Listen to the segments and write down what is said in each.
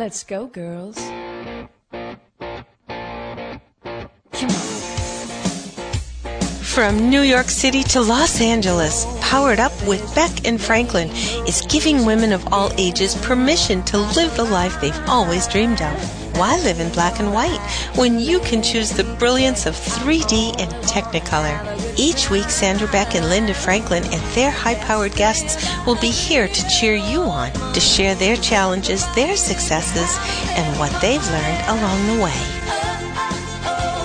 Let's go, girls. Come on. From New York City to Los Angeles, Powered Up with Beck and Franklin is giving women of all ages permission to live the life they've always dreamed of. Why live in black and white when you can choose the brilliance of 3D and Technicolor? Each week, Sandra Beck and Linda Franklin and their high powered guests will be here to cheer you on, to share their challenges, their successes, and what they've learned along the way.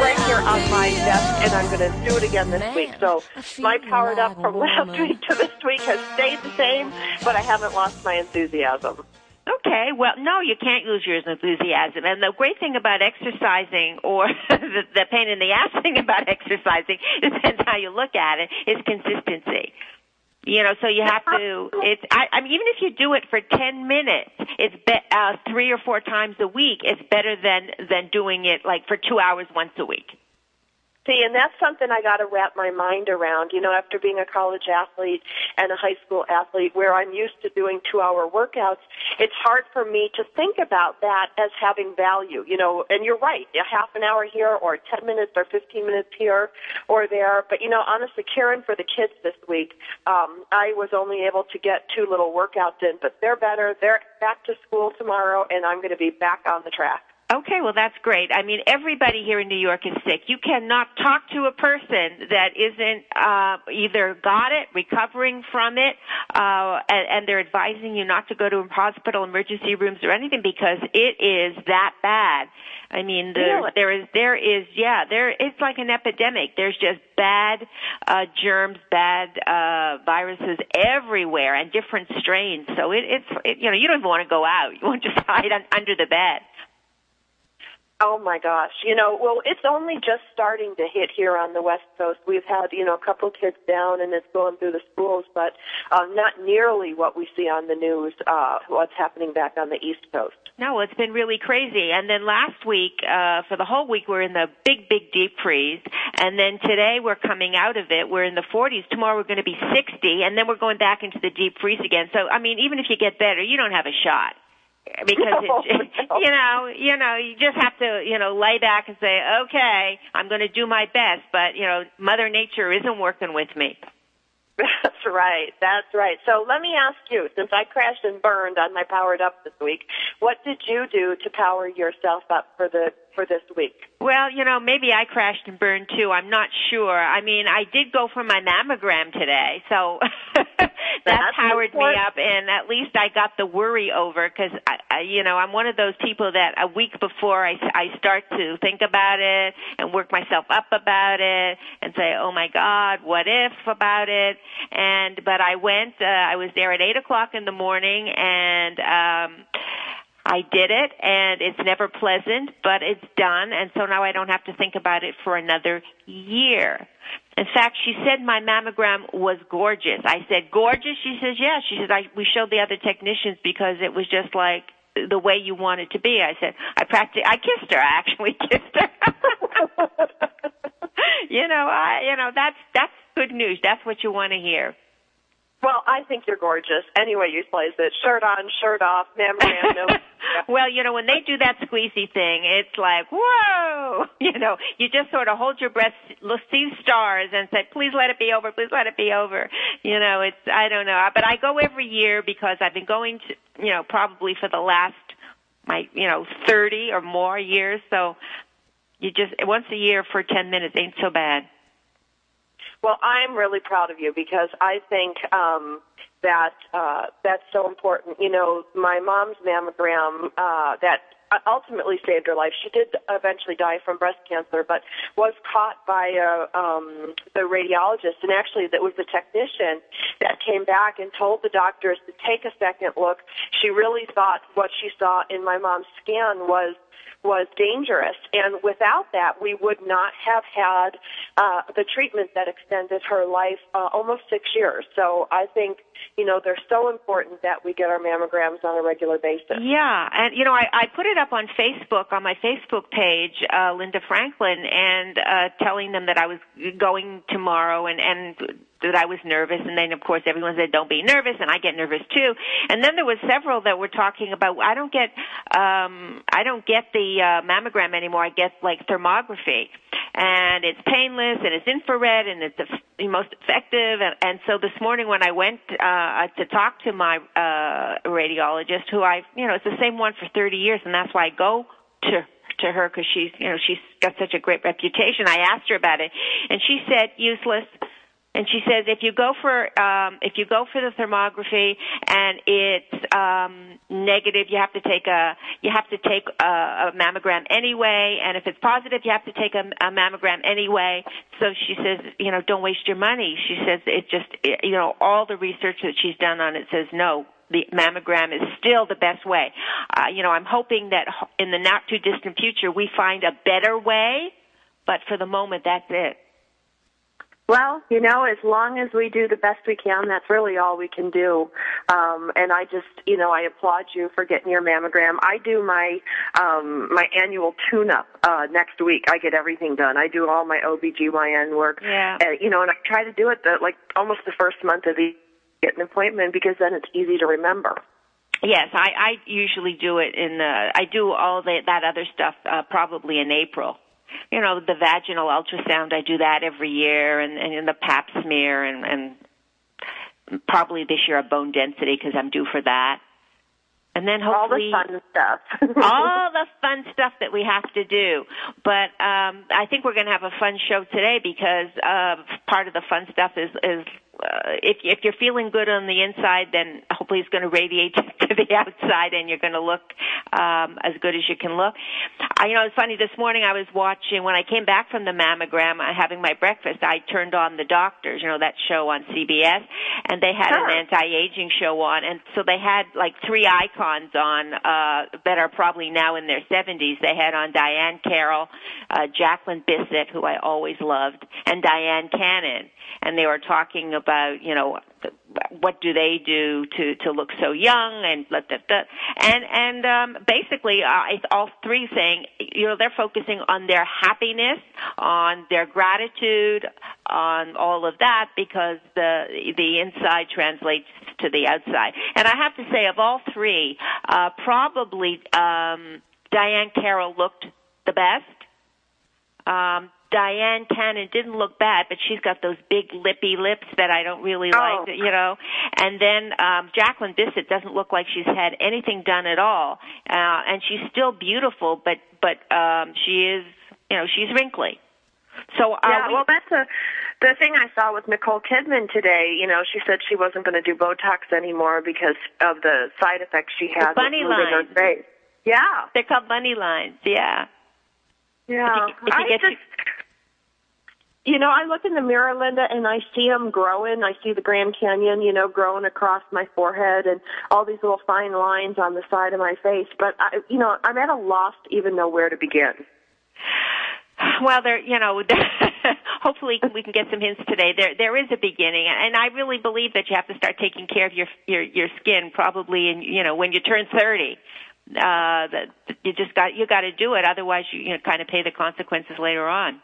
right here on my desk, and I'm going to do it again this week. So my powered up from last week to this week has stayed the same, but I haven't lost my enthusiasm. Okay, well, no, you can't lose your enthusiasm. And the great thing about exercising, or the, the pain in the ass thing about exercising, depends how you look at it, is consistency. You know, so you have to. It's. I, I mean, even if you do it for ten minutes, it's be, uh, three or four times a week. It's better than than doing it like for two hours once a week. See, and that's something I got to wrap my mind around. You know, after being a college athlete and a high school athlete where I'm used to doing two hour workouts, it's hard for me to think about that as having value. You know, and you're right, a half an hour here or 10 minutes or 15 minutes here or there. But, you know, honestly, caring for the kids this week, um, I was only able to get two little workouts in, but they're better. They're back to school tomorrow and I'm going to be back on the track. Okay, well that's great. I mean, everybody here in New York is sick. You cannot talk to a person that isn't uh, either got it, recovering from it, uh, and, and they're advising you not to go to hospital emergency rooms or anything because it is that bad. I mean, the, Really? there is there is yeah, there it's like an epidemic. There's just bad uh, germs, bad uh, viruses everywhere, and different strains. So it, it's it, you know you don't even want to go out. You want to just hide un, under the bed. Oh my gosh. You know, well, it's only just starting to hit here on the West Coast. We've had, you know, a couple kids down and it's going through the schools, but uh, not nearly what we see on the news, uh, what's happening back on the East Coast. No, it's been really crazy. And then last week, uh, for the whole week, we're in the big, big deep freeze. And then today we're coming out of it. We're in the 40s. Tomorrow we're going to be 60. And then we're going back into the deep freeze again. So, I mean, even if you get better, you don't have a shot. Because oh, No, it's, no. you know, you know, you just have to, you know, lay back and say, okay, I'm going to do my best, but you know, Mother Nature isn't working with me. That's right. That's right. So let me ask you, since I crashed and burned on my powered up this week, what did you do to power yourself up for the for this week? Well, you know, maybe I crashed and burned too. I'm not sure. I mean, I did go for my mammogram today, so that powered me up, and at least I got the worry over because, I, I, you know, I'm one of those people that a week before I, I start to think about it and work myself up about it and say, oh my God, what if about it? And but I went. Uh, I was there at eight o'clock in the morning, and. um I did it and it's never pleasant, but it's done and so now I don't have to think about it for another year. In fact, she said my mammogram was gorgeous. I said, gorgeous? She says, yeah. She said, I, we showed the other technicians because it was just like the way you want it to be. I said, I practically, I kissed her. I actually kissed her. you know, I, you know, that's, that's good news. That's what you want to hear. Well, I think you're gorgeous. Anyway, you slice it. Shirt on, shirt off, mammogram, no. well, you know, when they do that squeezy thing, it's like, whoa! You know, you just sort of hold your breath, see stars, and say, please let it be over, please let it be over. You know, it's, I don't know. But I go every year because I've been going to, you know, probably for the last, my, you know, 30 or more years. So you just, once a year for 10 minutes ain't so bad. Well, I'm really proud of you because I think um, that uh, that's so important. You know, my mom's mammogram uh, that ultimately saved her life. She did eventually die from breast cancer, but was caught by uh, um, the radiologist, and actually, that was the technician that came back and told the doctors to take a second look. She really thought what she saw in my mom's scan was was dangerous. And without that, we would not have had uh, the treatment that extended her life uh, almost six years. So I think, you know, they're so important that we get our mammograms on a regular basis. Yeah, and you know, I, I put it up on Facebook on my Facebook page, uh, Linda Franklin, and uh, telling them that I was going tomorrow, and and that I was nervous, and then of course everyone said, "Don't be nervous," and I get nervous too. And then there was several that were talking about, "I don't get, um, I don't get the uh, mammogram anymore. I get like thermography, and it's painless, and it's infrared, and it's the most effective." And, and so this morning when I went uh, to talk to my uh, radiologist, who I, you know, it's the same one for 30 years, and that's why I go to to her because she's you know she's got such a great reputation. I asked her about it, and she said useless. And she says if you go for um, if you go for the thermography and it's um, negative, you have to take a you have to take a, a mammogram anyway. And if it's positive, you have to take a, a mammogram anyway. So she says, you know, don't waste your money. She says it just it, you know all the research that she's done on it says no, the mammogram is still the best way. Uh, you know, I'm hoping that in the not too distant future we find a better way, but for the moment, that's it. Well, you know, as long as we do the best we can, that's really all we can do. Um, and I just, you know, I applaud you for getting your mammogram. I do my um, my annual tune-up uh, next week. I get everything done. I do all my OBGYN work. Yeah. Uh, you know, and I try to do it the, like almost the first month of the get an appointment because then it's easy to remember. Yes, I, I usually do it in the. I do all the, that other stuff uh, probably in April you know, the vaginal ultrasound, I do that every year, and, and in the pap smear, and, and probably this year a bone density because I'm due for that. And then hopefully all the fun stuff. all the fun stuff that we have to do. But um I think we're going to have a fun show today because uh part of the fun stuff is is uh, if if you're feeling good on the inside, then hopefully it's going to radiate to the outside, and you're going to look um, as good as you can look. I, you know, it's funny. This morning I was watching when I came back from the mammogram, uh, having my breakfast. I turned on the doctors, you know, that show on CBS, and they had sure. an anti-aging show on, and so they had like three icons on uh, that are probably now in their 70s. They had on Diahann Carroll, uh, Jacqueline Bisset, who I always loved, and Dyan Cannon and they were talking about you know what do they do to to look so young and blah, blah, and and um basically uh, it's all three saying you know they're focusing on their happiness on their gratitude on all of that because the the inside translates to the outside. And i have to say of all three uh probably um Diahann Carroll looked the best. Um Dyan Cannon didn't look bad, but she's got those big lippy lips that I don't really oh. like, you know. And then um Jacqueline Bisset doesn't look like she's had anything done at all. Uh and she's still beautiful, but but um she is, you know, she's wrinkly. So yeah, we, well, that's a the thing I saw with Nicole Kidman today. You know, she said she wasn't going to do Botox anymore because of the side effects she had the bunny lines. her face. Yeah, they're called bunny lines. Yeah. yeah. If you, if you I just, you know, I look in the mirror, Linda, and I see them growing. I see the Grand Canyon, you know, growing across my forehead and all these little fine lines on the side of my face. But, I, you know, I'm at a loss to even know where to begin. Well, there, you know, hopefully we can get some hints today. There, there is a beginning, and I really believe that you have to start taking care of your your your skin probably, in you know, when you turn thirty. Uh, that you just got you got to do it, otherwise you, you know, kind of pay the consequences later on.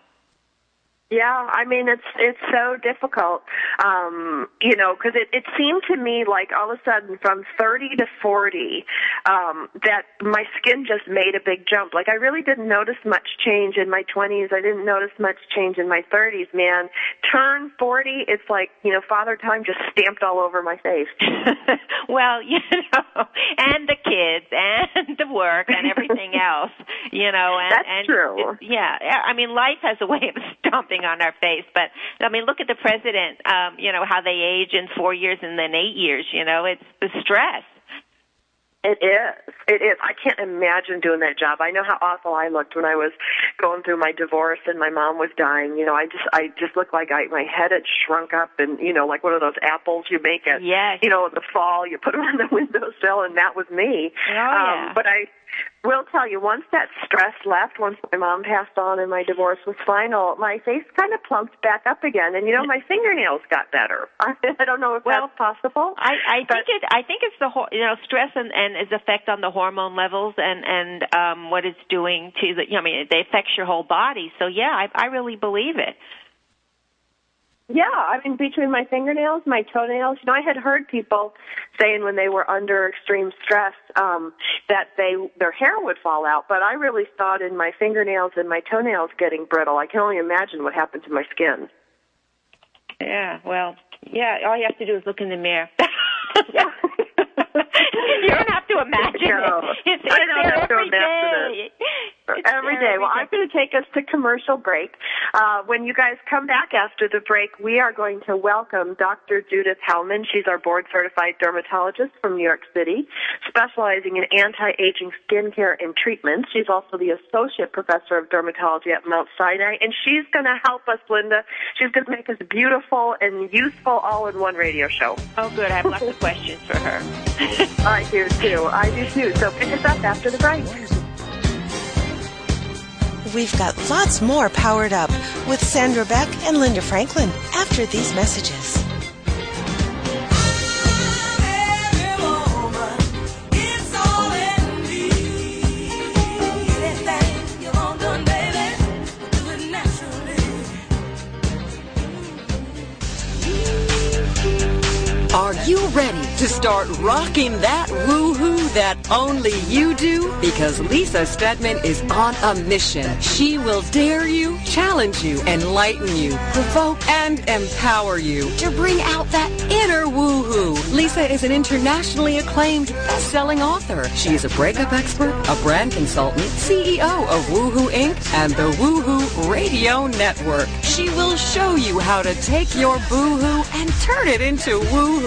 Yeah, I mean it's it's so difficult, um, you know, because it it seemed to me like all of a sudden from 30 to 40, um, that my skin just made a big jump. Like I really didn't notice much change in my 20s. I didn't notice much change in my 30s. Man, turn 40, it's like you know Father Time just stamped all over my face. well, you know, and the kids and the work and everything else, you know, and That's and true. it- yeah, I mean, life has a way of stomping on our face, but I mean, look at the president. Um, you know how they age in four years and then eight years. You know, it's the stress. It is. It is. I can't imagine doing that job. I know how awful I looked when I was going through my divorce and my mom was dying. You know, I just I just looked like I my head had shrunk up and you know like one of those apples you make it. Yes. You know, in the fall you put them on the windowsill and that was me. Oh, yeah. um, but I will tell you, once that stress left, once my mom passed on and my divorce was final, my face kind of plumped back up again. And you know, my fingernails got better. I, don't know if Well, that's possible. I, I But- think it. I think it's the whole, you know stress and, and its effect on the hormone levels and and um what it's doing to the. You know, I mean, it affects your whole body. So yeah, I, I really believe it. Yeah, I mean, between my fingernails, my toenails, you know, I had heard people saying when they were under extreme stress um, that they their hair would fall out, but I really thought in my fingernails and my toenails getting brittle. I can only imagine what happened to my skin. Yeah. Well, yeah. All you have to do is look in the mirror. Yeah. you don't have to imagine No. it. It's, it's I don't there have to imagine day. it. Every day. Well, I'm going to take us to commercial break. Uh, when you guys come back after the break, we are going to welcome Dr. Judith Hellman. She's our board certified dermatologist from New York City, specializing in anti-aging skincare and treatments. She's also the associate professor of dermatology at Mount Sinai, and she's going to help us, Linda. She's going to make us beautiful and useful all in one radio show. Oh, good. I have lots of questions for her. I do too. I do too. So pick us up after the break. We've got lots more powered up with Sandra Beck and Linda Franklin after these messages. Are you ready to start rocking that woohoo that only you do? Because Lisa Steadman is on a mission. She will dare you, challenge you, enlighten you, provoke and empower you to bring out that inner woohoo. Lisa is an internationally acclaimed best-selling author. She is a breakup expert, a brand consultant, CEO of Woohoo Inc. and the Woohoo Radio Network. She will show you how to take your boohoo and turn it into woohoo.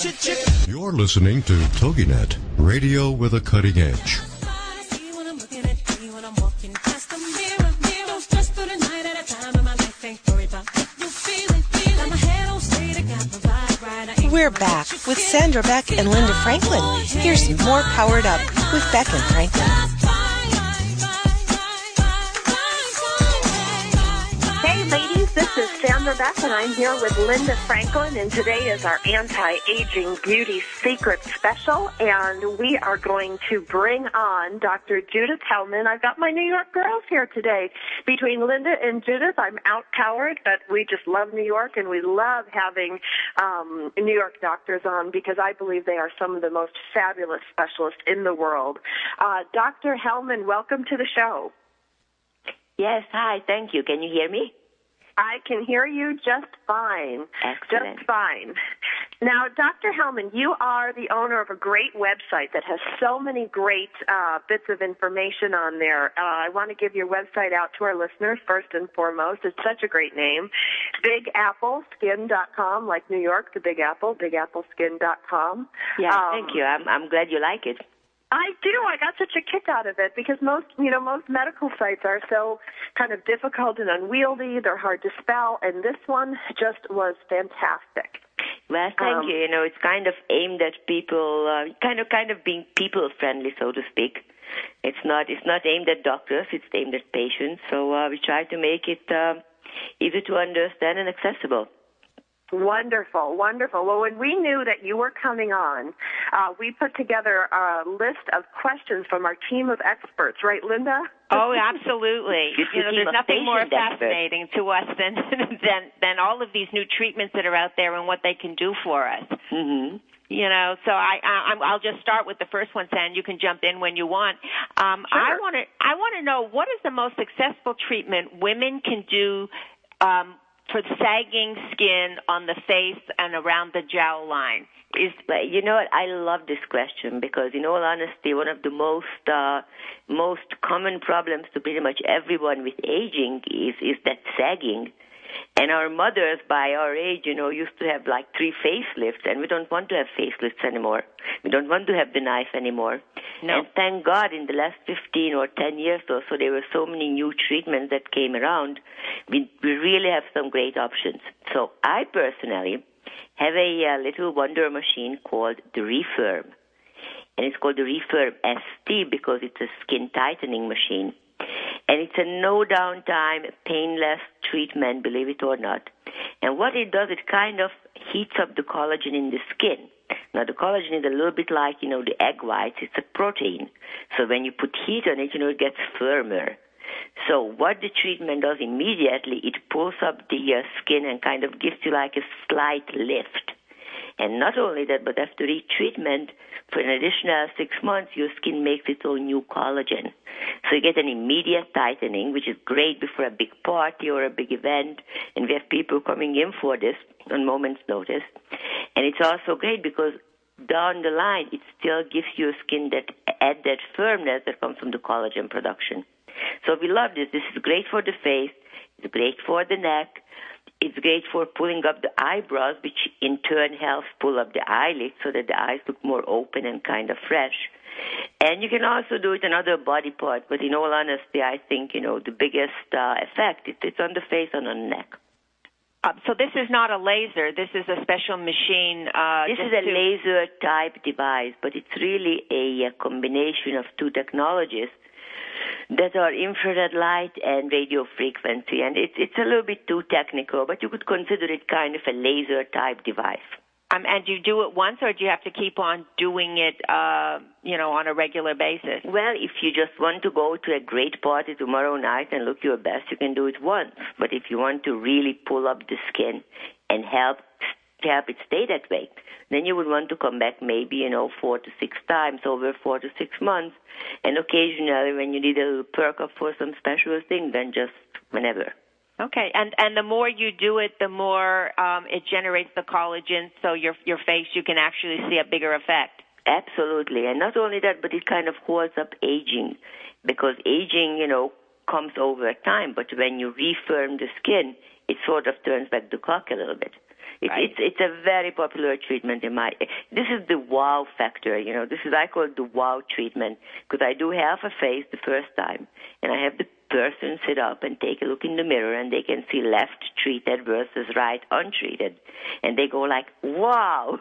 You're listening to TogiNet, radio with a cutting edge. See when I'm looking at me when I'm walking past the mirror, mirror. Don't stress for the night at a time, and my life ain't worried about what you feeling, feeling. Got my head on straight, I got my vibe right. I ain't We're back with. Sandra Beck and Linda Franklin. Here's more powered up with Beck and Franklin. Sandra Beck and I'm here with Linda Franklin and today is our anti-aging beauty secret special and we are going to bring on Dr. Judith Hellman. I've got my New York girls here today. Between Linda and Judith, I'm outpowered, but we just love New York and we love having um, New York doctors on because I believe they are some of the most fabulous specialists in the world. Uh, Dr. Hellman, welcome to the show. Yes, hi, thank you. Can you hear me? I can hear you just fine. Excellent. Just fine. Now, Dr. Hellman, you are the owner of a great website that has so many great uh, bits of information on there. Uh, I want to give your website out to our listeners first and foremost. It's such a great name. BigAppleSkin.com, like New York, the Big Apple, BigAppleSkin.com. Yeah, Um, thank you. I'm I'm glad you like it. I do. I got such a kick out of it because most, you know, most medical sites are so kind of difficult and unwieldy. They're hard to spell, and this one just was fantastic. Well, thank Um, you. You know, it's kind of aimed at people, uh, kind of kind of being people friendly, so to speak. It's not it's not aimed at doctors. It's aimed at patients. So uh, we try to make it uh, easy to understand and accessible. Wonderful, wonderful. Well, when we knew that you were coming on, uh, we put together a list of questions from our team of experts, right, Linda? Oh, absolutely. You know, there's nothing more patient experts. fascinating to us than than than all of these new treatments that are out there and what they can do for us. hmm You know, so I, I I'm- I'll just start with the first one, San. You can jump in when you want. Um, I want to I want to know what is the most successful treatment women can do um, for sagging skin on the face and around the jowl line? Is you know what? I love this question because, in all honesty, one of the most uh, most common problems to pretty much everyone with aging is is that sagging. And our mothers, by our age, you know, used to have like three facelifts, and we don't want to have facelifts anymore. We don't want to have the knife anymore. No. And thank God, in the last 15 or 10 years or so, there were so many new treatments that came around. We, we really have some great options. So I personally have a uh, little wonder machine called the Refirm. And it's called the Refirm ST because it's a skin tightening machine. And it's a no downtime, painless treatment, believe it or not. And what it does, it kind of heats up the collagen in the skin. Now, the collagen is a little bit like, you know, the egg whites. It's a protein. So when you put heat on it, you know, it gets firmer. So what the treatment does immediately, it pulls up the uh, skin and kind of gives you like a slight lift. And not only that, but after each treatment, for an additional six months, your skin makes its own new collagen. So you get an immediate tightening, which is great before a big party or a big event. And we have people coming in for this on moment's notice. And it's also great because down the line, it still gives your skin that add that firmness that comes from the collagen production. So we love this. This is great for the face. It's great for the neck. It's great for pulling up the eyebrows, which in turn helps pull up the eyelids so that the eyes look more open and kind of fresh. And you can also do it on other body parts, but in all honesty, I think, you know, the biggest uh, effect is it's on the face and on the neck. Uh, so this is not a laser. This is a special machine. Uh, This is a to- laser type device, but it's really a, uh combination of two technologies that are infrared light and radio frequency. And it's, it's a little bit too technical, but you could consider it kind of a laser type device. Um, and do you do it once, or do you have to keep on doing it, uh, you know, on a regular basis? Well, if you just want to go to a great party tomorrow night and look your best, you can do it once. But if you want to really pull up the skin and help help it stay that way, then you would want to come back maybe, you know, four to six times over four to six months. And occasionally when you need a little perk up for some special thing, then just whenever. Okay, and and the more you do it, the more um, it generates the collagen, so your your face you can actually see a bigger effect. Absolutely. And not only that, but it kind of holds up aging because aging, you know, comes over time. But when you refirm the skin, it sort of turns back the clock a little bit. It, Right. It's it's a very popular treatment in my. This is the wow factor, you know. This is I call it the wow treatment because I do half a face the first time, and I have the person sit up and take a look in the mirror, and they can see left treated versus right untreated, and they go like, wow.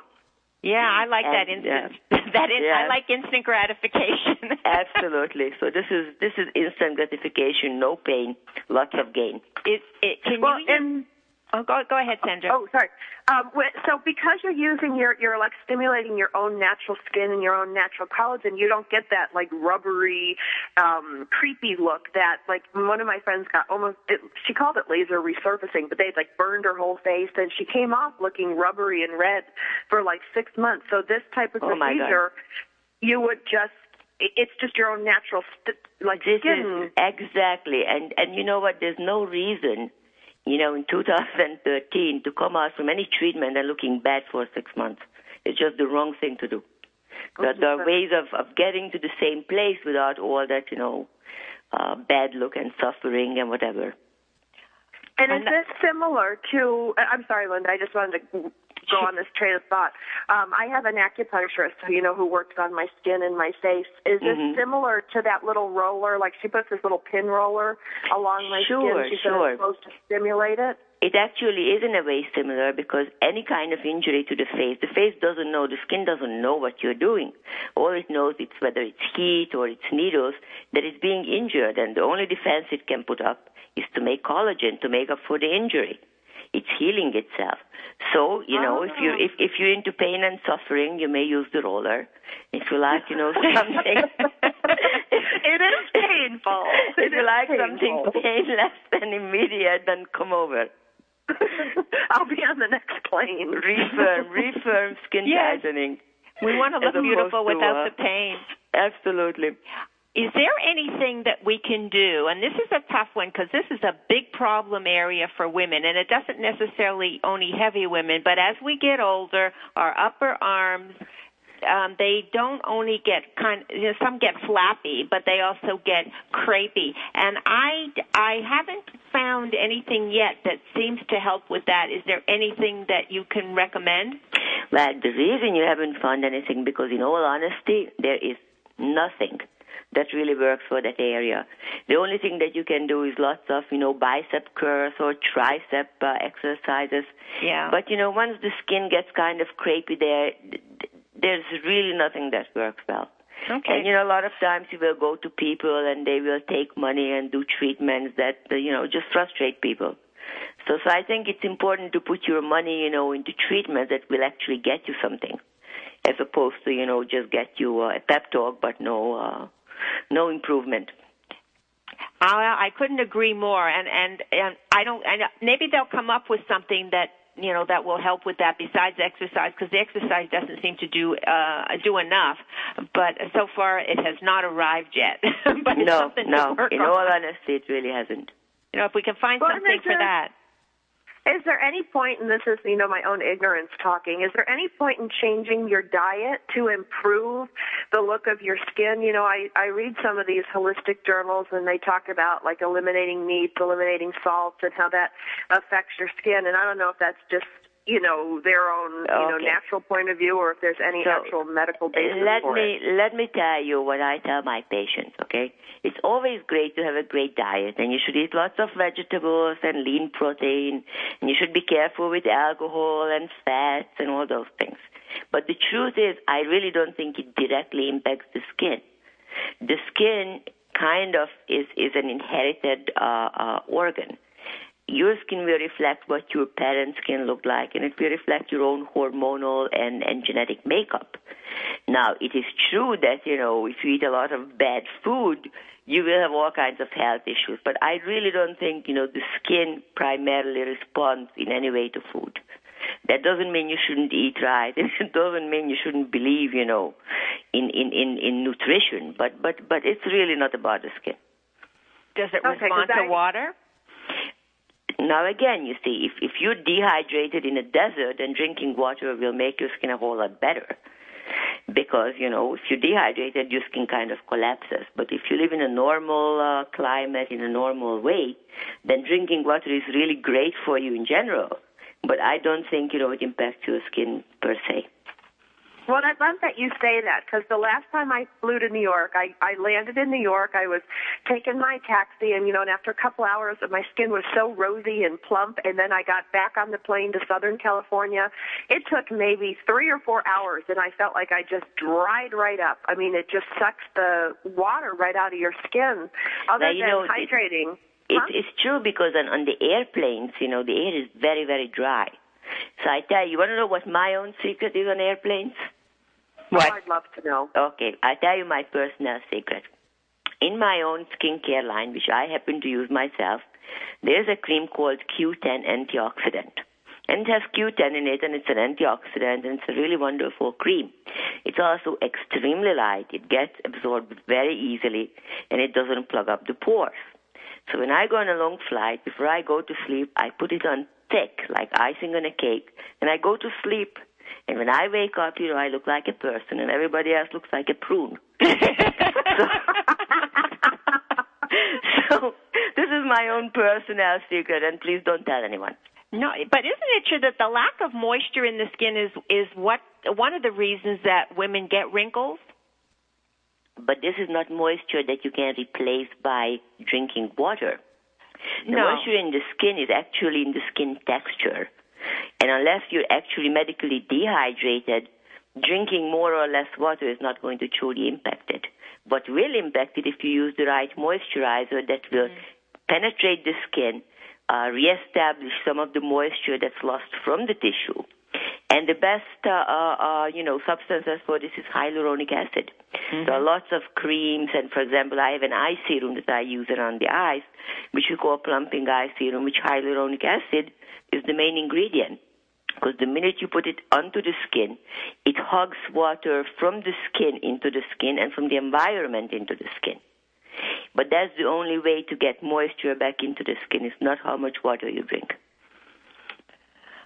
Yeah, I like that And, uh, instant. that in, I like instant gratification. Absolutely. So this is this is instant gratification, no pain, lots of gain. It, it, can Well, you? and oh, go go ahead, Sandra. Oh, sorry. Um, wh- so because you're using your, you're like stimulating your own natural skin and your own natural collagen, you don't get that like rubbery, um, creepy look that like one of my friends got almost, it, she called it laser resurfacing, but they like burned her whole face and she came off looking rubbery and red for like six months. So this type of Oh, procedure, you would just, it's just your own natural, st- like This skin. is exactly, and and you know what? There's no reason, you know, in 2013 to come out from any treatment and looking bad for six months. It's just the wrong thing to do. There, there are ways of of getting to the same place without all that, you know, uh, bad look and suffering and whatever. And is And this similar to? I'm sorry, Linda. I just wanted to go on this train of thought. Um, I have an acupuncturist, you know, who works on my skin and my face. Is this Mhm. similar to that little roller? Like she puts this little pin roller along my Sure, skin. She's sure. supposed to stimulate it. It actually is in a way similar because any kind of injury to the face, the face doesn't know, the skin doesn't know what you're doing. All it knows is whether it's heat or it's needles that is being injured, and the only defense it can put up is to make collagen to make up for the injury. It's healing itself. So, you know, if you if if you're into pain and suffering, you may use the roller. If you like, you know, something It is painful. if It you like something painful. painless and immediate, then come over. I'll be on the next plane. Refirm, refirm skin Yes. tightening. we want to look beautiful to, without uh, the pain. Absolutely. Is there anything that we can do? And this is a tough one because this is a big problem area for women, and it doesn't necessarily only heavy women, but as we get older, our upper arms, um, they don't only get kind. You know, some get flappy, but they also get crepey. And I, I haven't found anything yet that seems to help with that. Is there anything that you can recommend? Well, the reason you haven't found anything because, in all honesty, there is nothing that really works for that area. The only thing that you can do is lots of, you know, bicep curls or tricep uh, exercises. Yeah. But, you know, once the skin gets kind of crepey there, there's really nothing that works well. Okay. And you know, a lot of times you will go to people and they will take money and do treatments that uh, you know just frustrate people. So, so I think it's important to put your money, you know, into treatments that will actually get you something, as opposed to you know just get you uh, a pep talk but no uh, no improvement. I, I couldn't agree more, and and and I don't. And maybe they'll come up with something that you know that will help with that besides exercise because the exercise doesn't seem to do uh do enough but so far it has not arrived yet but it's no, something no. to work In on. all honesty, it really hasn't. you know if we can find Well, something for that Is there any point, and this is, you know, my own ignorance talking, is there any point in changing your diet to improve the look of your skin? You know, I, I read some of these holistic journals and they talk about like eliminating meats, eliminating salts, and how that affects your skin. And I don't know if that's just, you know, their own, you know, natural point of view or if there's any So, actual medical basis let for me it. let me tell you what I tell my patients. Okay, it's always great to have a great diet, and you should eat lots of vegetables and lean protein, and you should be careful with alcohol and fats and all those things. But the truth is, I really don't think it directly impacts the skin. The skin kind of is is an inherited uh, uh, organ. Your skin will reflect what your parents' skin looked like, and it will reflect your own hormonal and, and genetic makeup. Now, it is true that, you know, if you eat a lot of bad food, you will have all kinds of health issues. But I really don't think, you know, the skin primarily responds in any way to food. That doesn't mean you shouldn't eat right. It doesn't mean you shouldn't believe, you know, in, in, in, in nutrition. But, but, but it's really not about the skin. does it Okay, 'cause respond to I- water Now again, you see, if, if you're dehydrated in a desert, then drinking water will make your skin a whole lot better. Because, you know, if you're dehydrated, your skin kind of collapses. But if you live in a normal uh, climate, in a normal way, then drinking water is really great for you in general. But I don't think, you know, it impacts your skin per se. Well, I love that you say that because the last time I flew to New York, I, I landed in New York. I was taking my taxi, and you know, and after a couple hours, my skin was so rosy and plump. And then I got back on the plane to Southern California. It took maybe three or four hours, and I felt like I just dried right up. I mean, it just sucks the water right out of your skin. Other Now, you than know, hydrating. It, Huh? It's true because on, on the airplanes, you know, the air is very, very dry. So I tell you, you want to know what my own secret is on airplanes? Oh, I'd love to know. Okay, I'll tell you my personal secret. In my own skincare line, which I happen to use myself, there's a cream called Q10 antioxidant. And it has Q10 in it, and it's an antioxidant, and it's a really wonderful cream. It's also extremely light. It gets absorbed very easily, and it doesn't plug up the pores. So when I go on a long flight, before I go to sleep, I put it on thick, like icing on a cake, and I go to sleep. And when I wake up, you know, I look like a person, and everybody else looks like a prune. so this is my own personal secret, and please don't tell anyone. no but isn't it true that the lack of moisture in the skin is is what one of the reasons that women get wrinkles But this is not moisture that you can replace by drinking water. The No. moisture in the skin is actually in the skin texture. And unless you're actually medically dehydrated, drinking more or less water is not going to truly impact it. What will impact it if you use the right moisturizer that will penetrate the skin, uh, reestablish some of the moisture that's lost from the tissue. And the best, uh, uh, uh, you know, substances for this is hyaluronic acid. There are lots of creams, and for example, I have an eye serum that I use around the eyes, which we call plumping eye serum, which hyaluronic acid is the main ingredient. Because the minute you put it onto the skin, it hugs water from the skin into the skin and from the environment into the skin. But that's the only way to get moisture back into the skin. It's not how much water you drink.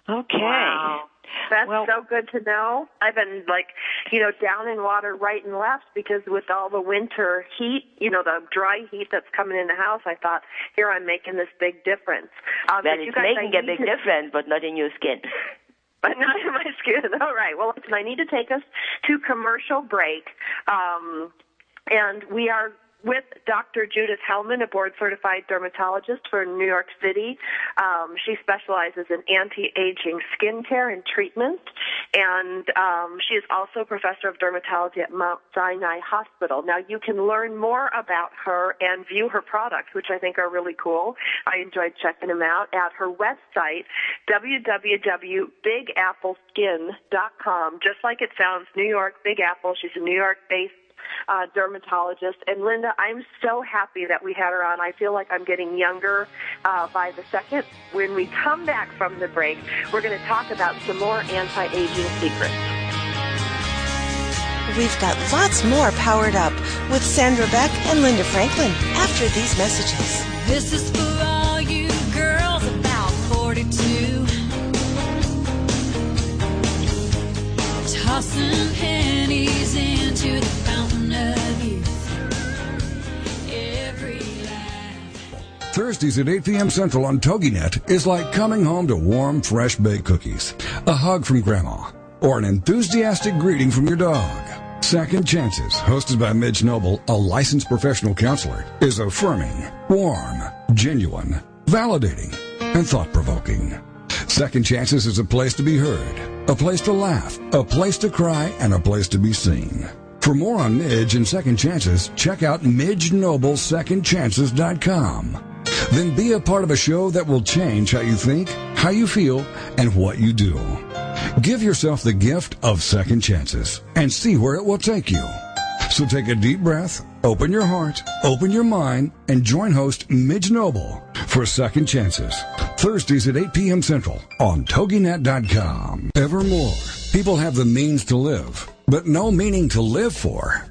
Okay. Wow. That's Well- so good to know. I've been like, you know, down in water right and left because with all the winter heat, you know, the dry heat that's coming in the house, I thought, here I'm making this big difference. Um, Well, it's guys, making a big to- difference, but not in your skin. but not in my skin. All right. Well, listen, I need to take us to commercial break. Um, and we are with Dr. Judith Hellman, a board certified dermatologist for New York City. Um, she specializes in anti-aging skincare and treatment. And um, she is also professor of dermatology at Mount Sinai Hospital. Now, you can learn more about her and view her products, which I think are really cool. I enjoyed checking them out at her website, www.bigappleskin.com. Just like it sounds, New York, Big Apple. She's a New York-based uh, dermatologist. And Linda, I'm so happy that we had her on. I feel like I'm getting younger uh, by the second. When we come back from the break, we're going to talk about some more anti-aging secrets. We've got lots more powered up with Sandra Beck and Linda Franklin after these messages. This is for all you girls about 42. Tossing pennies into the Thursdays at 8 p.m. Central on TogiNet is like coming home to warm, fresh baked cookies, a hug from Grandma, or an enthusiastic greeting from your dog. Second Chances, hosted by Midge Noble, a licensed professional counselor, is affirming, warm, genuine, validating, and thought provoking. Second Chances is a place to be heard, a place to laugh, a place to cry, and a place to be seen. For more on Midge and Second Chances, check out MidgeNobleSecondChances.com. Then be a part of a show that will change how you think, how you feel, and what you do. Give yourself the gift of second chances and see where it will take you. So take a deep breath, open your heart, open your mind, and join host Midge Noble for Second Chances. Thursdays at 8 p.m. Central on TogiNet.com. Evermore, people have the means to live, but no meaning to live for.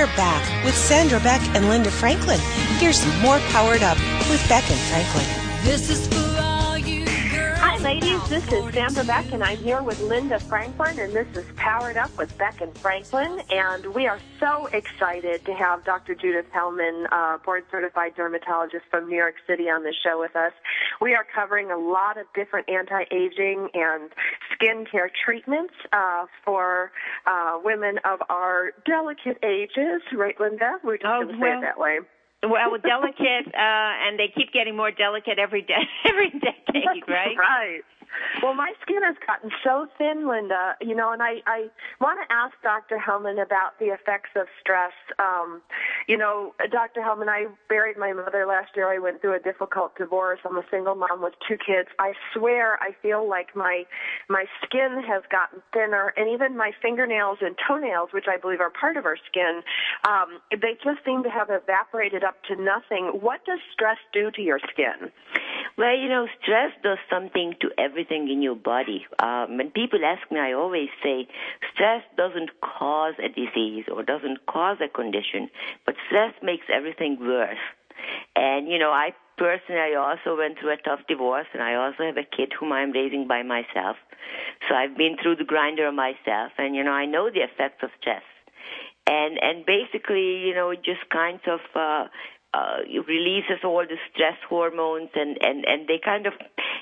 We're back with Sandra Beck and Linda Franklin. Here's more Powered Up with Beck and Franklin. This is for ladies. This is Sandra Beck, and I'm here with Linda Franklin, and this is Powered Up with Beck and Franklin. And we are so excited to have Dr. Judith Hellman, uh, board certified dermatologist from New York City, on the show with us. We are covering a lot of different anti aging and skincare treatments uh, for uh, women of our delicate ages, right, Linda? We're just Oh, going to say it that way. Well, delicate, uh, and they keep getting more delicate every day, every decade, right? right. Well, my skin has gotten so thin, Linda. You know, and I I want to ask Dr. Hellman about the effects of stress. Um, you know, Dr. Hellman, I buried my mother last year. I went through a difficult divorce. I'm a single mom with two kids. I swear, I feel like my my skin has gotten thinner, and even my fingernails and toenails, which I believe are part of our skin, um, they just seem to have evaporated up to nothing. What does stress do to your skin? Well, you know, stress does something to everything in your body. Um, when people ask me, I always say stress doesn't cause a disease or doesn't cause a condition, but stress makes everything worse. And, you know, I personally, also went through a tough divorce, and I also have a kid whom I'm raising by myself. So I've been through the grinder myself, and you know, I know the effects of stress. And and basically, you know, it just kind of uh, uh, releases all the stress hormones, and and and they kind of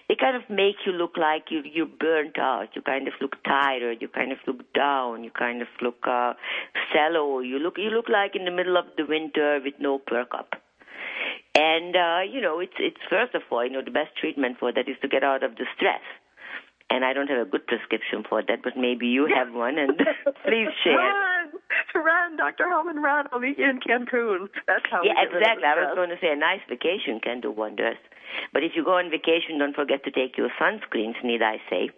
they kind of make you look like you you're burnt out. You kind of look tired. You kind of look down. You kind of look uh, sallow. You look you look like in the middle of the winter with no perk up. And uh, you know, it's it's first of all, you know, the best treatment for that is to get out of the stress. And I don't have a good prescription for that, but maybe you have one, and please share. Run, Dr. Hellman, ran. I'll meet you in Cancun. That's how. Yeah, we get rid of exactly. I was going to say a nice vacation can do wonders. But if you go on vacation, don't forget to take your sunscreens, need I say.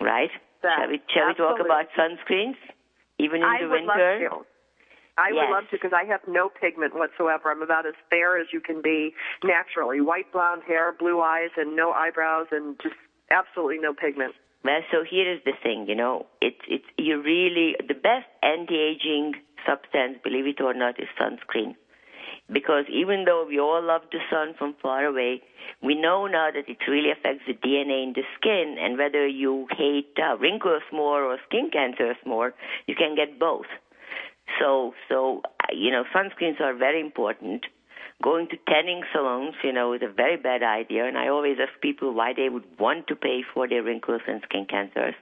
Right? That- shall we, shall we talk about sunscreens? Even in I the would winter? love to. I Yes. would love to because I have no pigment whatsoever. I'm about as fair as you can be naturally. White blonde hair, blue eyes, and no eyebrows, and just absolutely no pigment. Well, so here is the thing, you know, it's it's you really the best anti-aging substance, believe it or not, is sunscreen. Because even though we all love the sun from far away, we know now that it really affects the DNA in the skin, and whether you hate uh, wrinkles more or skin cancers more, you can get both. So, so uh, you know, sunscreens are very important. Going to tanning salons, you know, is a very bad idea, and I always ask people why they would want to pay for their wrinkles and skin cancers.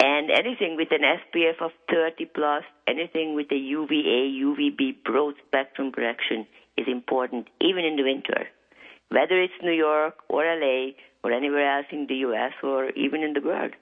And anything with an SPF of 30 plus, anything with a UVA, UVB broad spectrum protection is important, even in the winter. Whether it's New York or LA or anywhere else in the US or even in the world.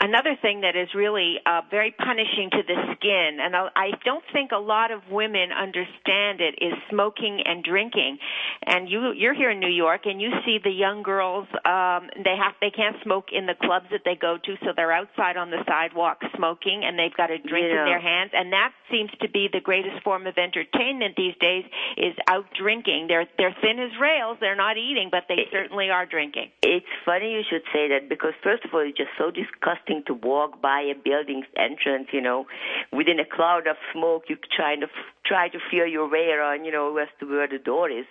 Another thing that is really uh, very punishing to the skin, and I I don't think a lot of women understand it, is smoking and drinking. And you you're here in New York, and you see the young girls. Um, they have they can't smoke in the clubs that they go to, so they're outside on the sidewalk smoking, and they've got a drink You in their hands. And that seems to be the greatest form of entertainment these days is out drinking. They're they're thin as rails. They're not eating, but they certainly are drinking. It's funny you should say that because first of all, it's just so disgusting to walk by a building's entrance, you know, within a cloud of smoke, you trying to try to feel your way around, you know, as to where the door is.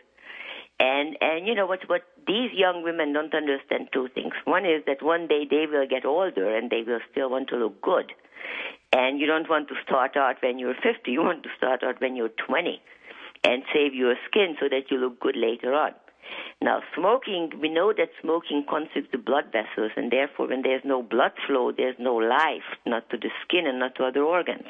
And and you know what what these young women don't understand two things. One is that one day they will get older and they will still want to look good. And you don't want to start out when you're 50. You want to start out when you're 20 and save your skin so that you look good later on. Now, smoking, we know that smoking constricts the blood vessels, and therefore, when there's no blood flow, there's no life, not to the skin and not to other organs.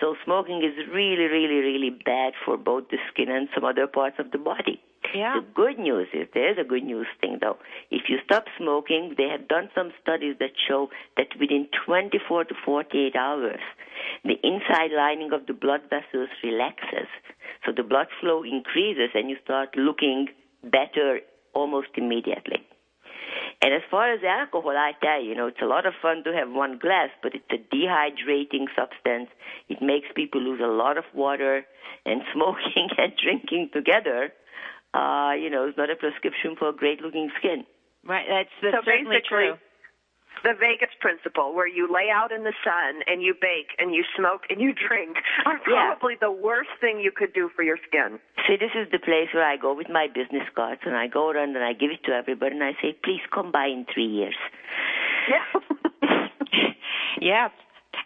So, smoking is really, really, really bad for both the skin and some other parts of the body. Yeah. The good news is there's a good news thing though. If you stop smoking, they have done some studies that show that within 24 to 48 hours, the inside lining of the blood vessels relaxes. So the blood flow increases and you start looking better almost immediately. And as far as alcohol, I tell you, you know, it's a lot of fun to have one glass, but it's a dehydrating substance. It makes people lose a lot of water, and smoking and drinking together, uh, you know, is not a prescription for great looking skin. Right. That's, that's So certainly basically, true. The Vegas principle, where you lay out in the sun and you bake and you smoke and you drink, are Yeah. probably the worst thing you could do for your skin. See, this is the place where I go with my business cards, and I go around and I give it to everybody, and I say, please come by in three years. Yeah. Yeah.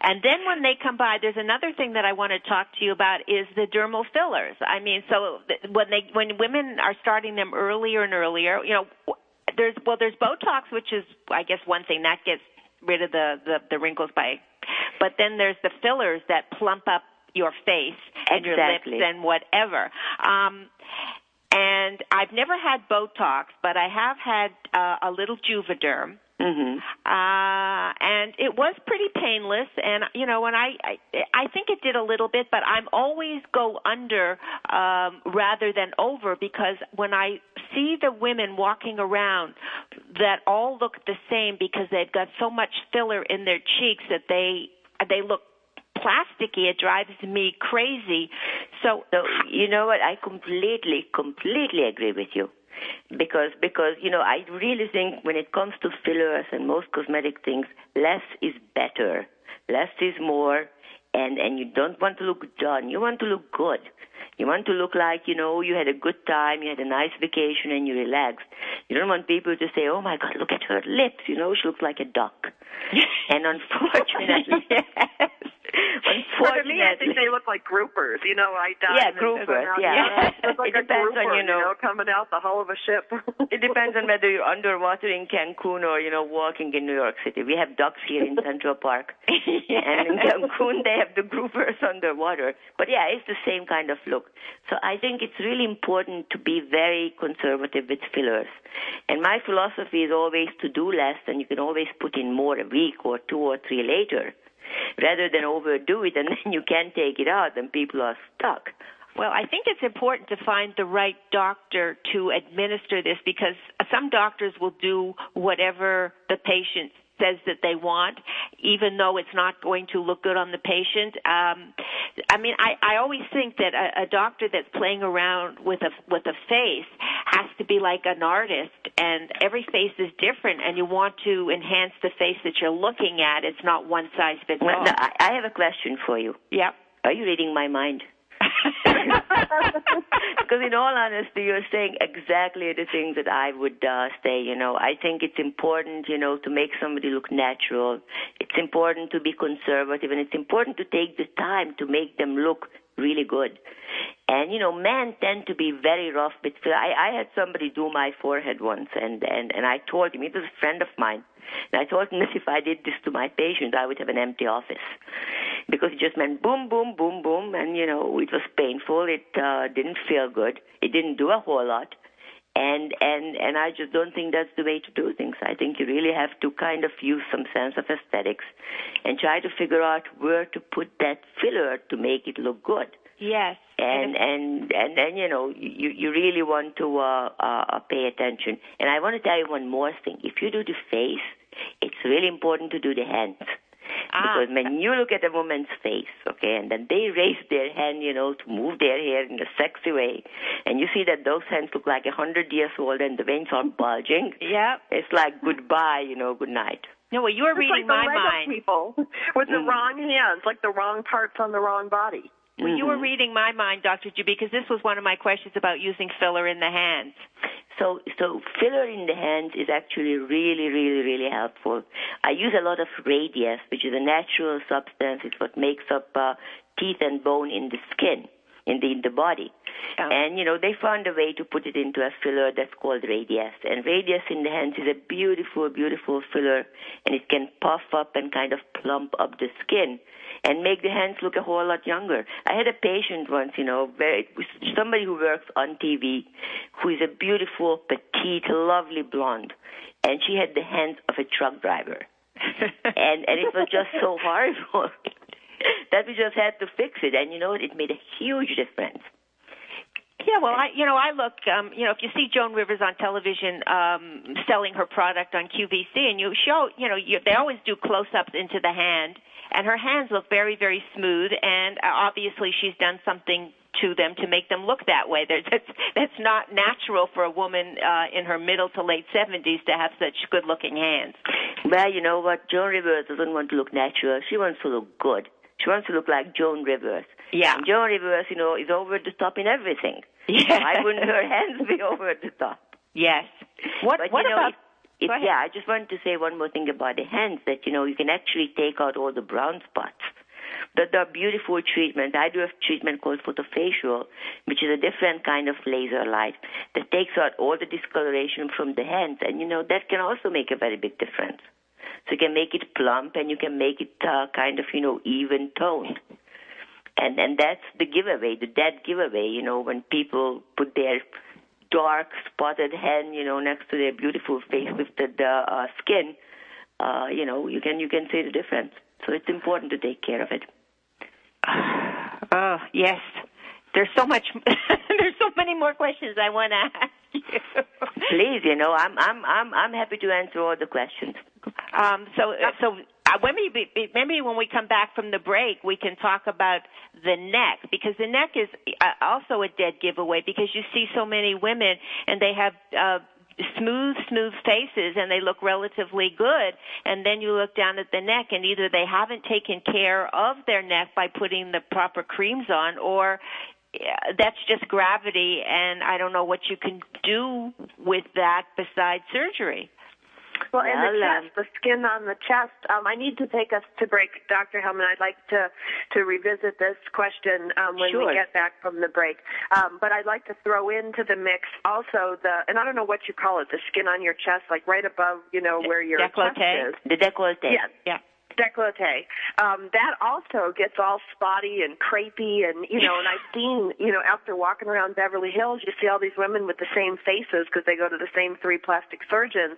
And then when they come by, there's another thing that I want to talk to you about is the dermal fillers. I mean, so when they when women are starting them earlier and earlier, you know, there's well, there's Botox, which is I guess one thing that gets rid of the the, the wrinkles by, but then there's the fillers that plump up your face and your lips and whatever. Um, and I've never had Botox, but I have had uh, a little Juvederm. Hmm Uh, and it was pretty painless and you know and I, I I think it did a little bit but I'm always go under um rather than over because when I see the women walking around that all look the same because they've got so much filler in their cheeks that they they look plasticky it drives me crazy so So you know what? I completely, completely agree with you. Because because you know I really think when it comes to fillers and most cosmetic things, less is better. Less is more. And and you don't want to look done. You want to look good. You want to look like, you know, you had a good time, you had a nice vacation, and you relaxed. You don't want people to say, oh my God, look at her lips, you know, she looks like a duck. and unfortunately, yes. For me, I think they look like groupers. You know, I died. Yeah, groupers. Yeah, yeah. Like it depends grouper, on you know, coming out the hull of a ship. it depends on whether you're underwater in Cancun or you know walking in New York City. We have ducks here in Central Park, and in Cancun they have the groupers underwater. But yeah, it's the same kind of look. So I think it's really important to be very conservative with fillers. And my philosophy is always to do less, and you can always put in more a week or two or three later rather than overdo it and then you can't take it out and people are stuck. Well, I think it's important to find the right doctor to administer this because some doctors will do whatever the patient says that they want, even though it's not going to look good on the patient. Um, I mean, I, I always think that a, a doctor that's playing around with a with a face has to be like an artist, and every face is different, and you want to enhance the face that you're looking at. It's not one size fits all. Well, no, I, I have a question for you. Yep. Are you reading my mind? because in all honesty, you're saying exactly the things that I would uh, say. You know, I think it's important, you know, to make somebody look natural. It's important to be conservative, and it's important to take the time to make them look really good. And you know, men tend to be very rough with. I, I had somebody do my forehead once, and and and I told him he was a friend of mine. And I told him that if I did this to my patient, I would have an empty office because it just meant boom, boom, boom, boom, and you know it was painful. It uh, didn't feel good. It didn't do a whole lot, and and and I just don't think that's the way to do things. I think you really have to kind of use some sense of aesthetics and try to figure out where to put that filler to make it look good. Yes. And and and then you know you you really want to uh, uh, pay attention. And I want to tell you one more thing. If you do the face, it's really important to do the hands. Ah. Because when you look at a woman's face, okay, and then they raise their hand, you know, to move their hair in a sexy way, and you see that those hands look like a hundred years old and the veins are bulging, Yeah. it's like goodbye, you know, good night. No, well, you're It's reading like my Lego mind. people with the Mm. wrong hands, like the wrong parts on the wrong body. Well, you were Mhm. reading my mind, Dr. G, because this was one of my questions about using filler in the hands. So, so filler in the hands is actually really, really, really helpful. I use a lot of Radiesse, which is a natural substance. It's what makes up uh, teeth and bone in the skin, in the in the body. Oh. And you know they found a way to put it into a filler that's called Radiesse. And Radiesse in the hands is a beautiful, beautiful filler, and it can puff up and kind of plump up the skin and make the hands look a whole lot younger. I had a patient once, you know, very somebody who works on TV, who is a beautiful, petite, lovely blonde, and she had the hands of a truck driver, and and it was just so horrible that we just had to fix it. And you know, what? it made a huge difference. Yeah, well, I, you know, I look, um, you know, if you see Joan Rivers on television um, selling her product on QVC, and you show, you know, you, they always do close-ups into the hand, and her hands look very, very smooth, and uh, obviously she's done something to them to make them look that way. There's, that's that's not natural for a woman uh, in her middle to late 70s to have such good-looking hands. Well, you know what? Joan Rivers doesn't want to look natural. She wants to look good. She wants to look like Joan Rivers. Yeah. And Joan Rivers, you know, is over the top in everything. Yeah. Why wouldn't her hands be over the top? Yes. What But, what you know, about? It, it, Go ahead. yeah, I just wanted to say one more thing about the hands that, you know, you can actually take out all the brown spots. That there are beautiful treatments. I do a treatment called photofacial, which is a different kind of laser light that takes out all the discoloration from the hands. And, you know, that can also make a very big difference. So you can make it plump and you can make it uh, kind of, you know, even toned. And and that's the giveaway, the dead giveaway, you know, when people put their dark spotted hand, you know, next to their beautiful face lifted uh, uh, skin, uh, you know, you can you can see the difference. So it's important to take care of it. Oh yes, there's so much. there's so many more questions I want to ask you. Please, you know, I'm I'm I'm I'm happy to answer all the questions. Um, so so uh, when we be- maybe when we come back from the break, we can talk about the neck because the neck is uh, also a dead giveaway because you see so many women and they have. Uh, smooth, smooth faces and they look relatively good. And then you look down at the neck and either they haven't taken care of their neck by putting the proper creams on or yeah, that's just gravity and I don't know what you can do with that besides surgery. Well, and the chest, the skin on the chest. Um, I need to take us to break, Dr. Hellman. I'd like to to revisit this question um, when Sure. we get back from the break. Um, but I'd like to throw into the mix also the, and I don't know what you call it, the skin on your chest, like right above, you know, where your Décolleté. chest is. The décolleté. Yes. Yeah. Décolleté. Um, that also gets all spotty and crepey, and you know, and I've seen, you know, after walking around Beverly Hills, you see all these women with the same faces because they go to the same three plastic surgeons,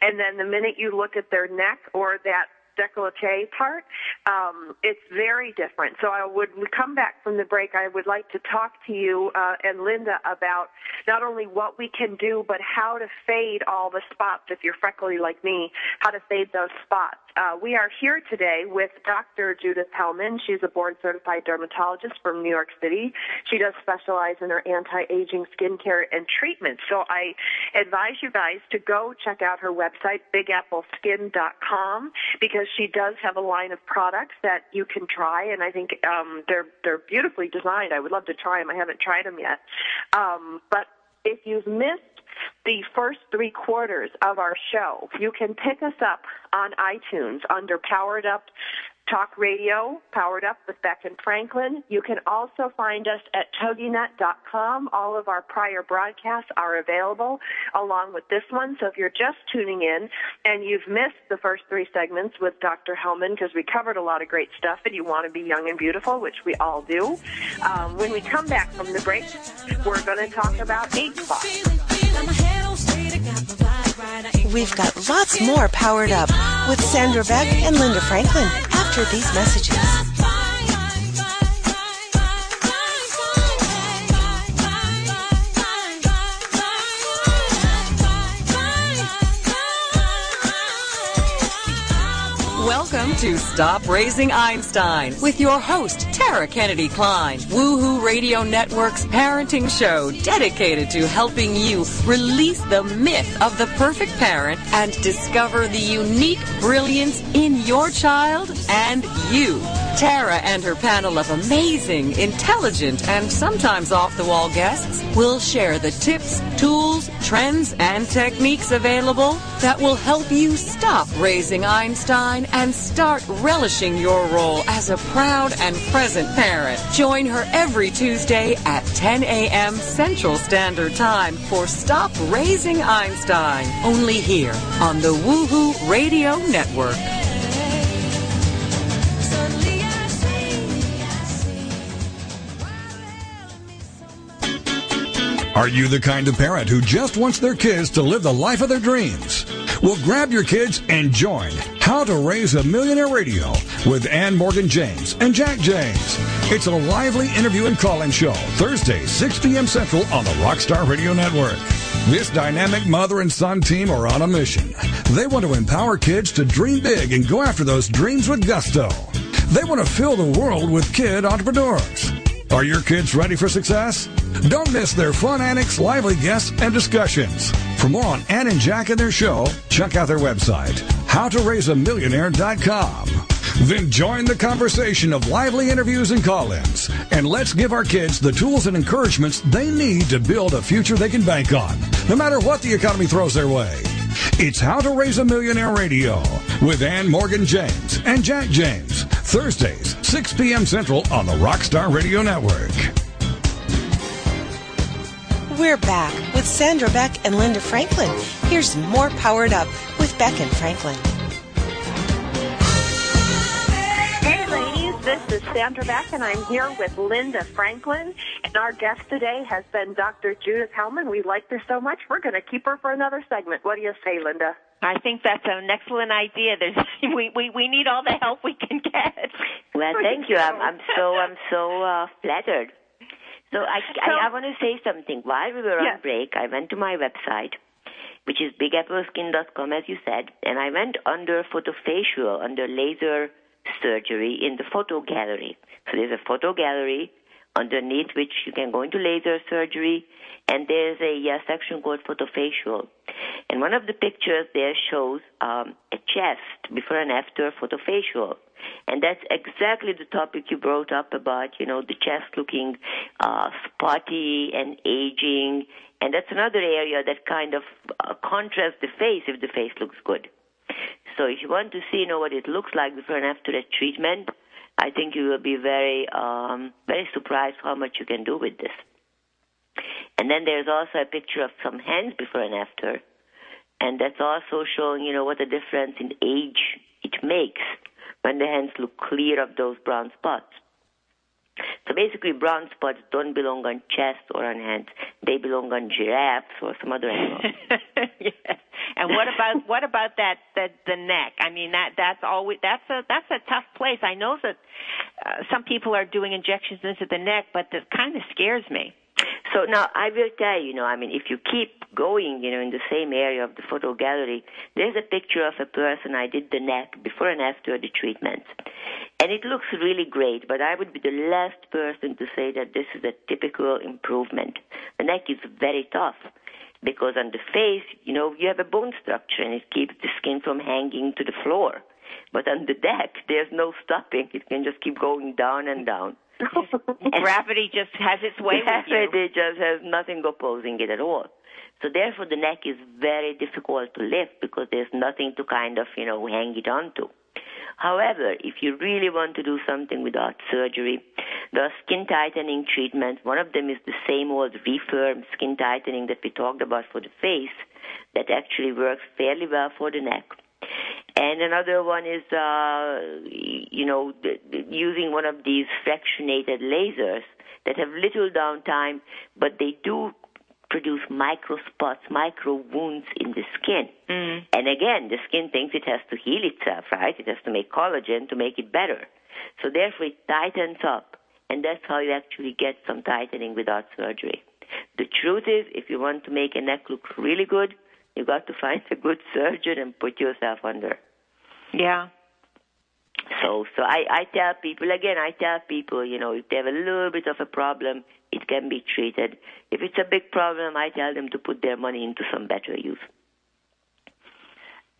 and then the minute you look at their neck or that décolleté part, um, it's very different. So I would come back from the break. I would like to talk to you uh, and Linda about not only what we can do, but how to fade all the spots. If you're freckly like me, how to fade those spots. Uh, we are here today with Dr. Judith Hellman. She's a board certified dermatologist from New York City. She does specialize in her anti-aging skincare and treatment. So I advise you guys to go check out her website, bigappleskin.com, because she does have a line of products that you can try, and I think um, they're they're beautifully designed. I would love to try them. I haven't tried them yet, um, but if you've missed the first three quarters of our show, you can pick us up on iTunes under Powered Up Talk Radio, Powered Up with Beck and Franklin. You can also find us at toginet.com. All of our prior broadcasts are available along with this one. So if you're just tuning in and you've missed the first three segments with Dr. Hellman because we covered a lot of great stuff and you want to be young and beautiful, which we all do, um, when we come back from the break, we're going to talk about age. We've got lots more powered up with Sandra Beck and Linda Franklin after these messages. Welcome to Stop Raising Einstein with your host, Tara Kennedy Kline. Woohoo Radio Network's parenting show dedicated to helping you release the myth of the perfect parent and discover the unique brilliance in your child and you. Tara and her panel of amazing, intelligent, and sometimes off the wall guests will share the tips, tools, trends, and techniques available that will help you stop raising Einstein and start relishing your role as a proud and present parent. Join her every Tuesday at 10 a.m. Central Standard Time for Stop Raising Einstein, only here on the Woohoo Radio Network. Are you the kind of parent who just wants their kids to live the life of their dreams? Well, grab your kids and join How to Raise a Millionaire Radio with Ann Morgan James and Jack James. It's a lively interview and call-in show, Thursday, 6 p.m. Central on the Rockstar Radio Network. This dynamic mother and son team are on a mission. They want to empower kids to dream big and go after those dreams with gusto. They want to fill the world with kid entrepreneurs. Are your kids ready for success? Don't miss their fun antics, lively guests, and discussions. For more on Ann and Jack and their show, check out their website, howtoraiseamillionaire.com. Then join the conversation of lively interviews and call-ins. And let's give our kids the tools and encouragements they need to build a future they can bank on, no matter what the economy throws their way. It's How to Raise a Millionaire Radio with Ann Morgan James and Jack James. Thursdays, 6 p.m. Central on the Rockstar Radio Network. We're back with Sandra Beck and Linda Franklin. Here's more Powered Up with Beck and Franklin. This is Sandra Beck, and I'm here with Linda Franklin. And our guest today has been Dr. Judith Hellman. We liked her so much, we're going to keep her for another segment. What do you say, Linda? I think that's an excellent idea. There's we we we need all the help we can get. Well, thank you. I'm, I'm so I'm so uh, flattered. So I, I, I want to say something. While we were Yes. on break, I went to my website, which is bigappleskin.com, as you said, and I went under photofacial, under laser surgery in the photo gallery. So there's a photo gallery underneath which you can go into laser surgery. And there's a uh, section called photofacial. And one of the pictures there shows um, a chest before and after photofacial. And that's exactly the topic you brought up about, you know, the chest looking uh, spotty and aging. And that's another area that kind of uh, contrasts the face if the face looks good. So if you want to see, you know, what it looks like before and after the treatment, I think you will be very, um, very surprised how much you can do with this. And then there's also a picture of some hands before and after. And that's also showing, you know, what a difference in age it makes when the hands look clear of those brown spots. So basically, brown spots don't belong on chest or on hands. They belong on giraffes or some other animals. yes. And what about what about that that the neck? I mean that that's always that's a that's a tough place. I know that uh, some people are doing injections into the neck, but that kind of scares me. So now I will tell you, you know, I mean, if you keep going, you know, in the same area of the photo gallery, there's a picture of a person I did the neck before and after the treatment. And it looks really great, but I would be the last person to say that this is a typical improvement. The neck is very tough because on the face, you know, you have a bone structure and it keeps the skin from hanging to the floor. But on the deck, there's no stopping. It can just keep going down and down. Gravity just has its way with you. Gravity just has nothing opposing it at all. So therefore, the neck is very difficult to lift because there's nothing to kind of, you know, hang it onto. However, if you really want to do something without surgery, the skin tightening treatment, one of them is the same old ReFirme skin tightening that we talked about for the face that actually works fairly well for the neck. And another one is, uh, you know, using one of these fractionated lasers that have little downtime, but they do produce micro spots, micro wounds in the skin. Mm. And again, the skin thinks it has to heal itself, right? It has to make collagen to make it better. So therefore, it tightens up. And that's how you actually get some tightening without surgery. The truth is, if you want to make a neck look really good, you got to find a good surgeon and put yourself under. Yeah. So, so I, I tell people again. I tell people, you know, if they have a little bit of a problem, it can be treated. If it's a big problem, I tell them to put their money into some better use.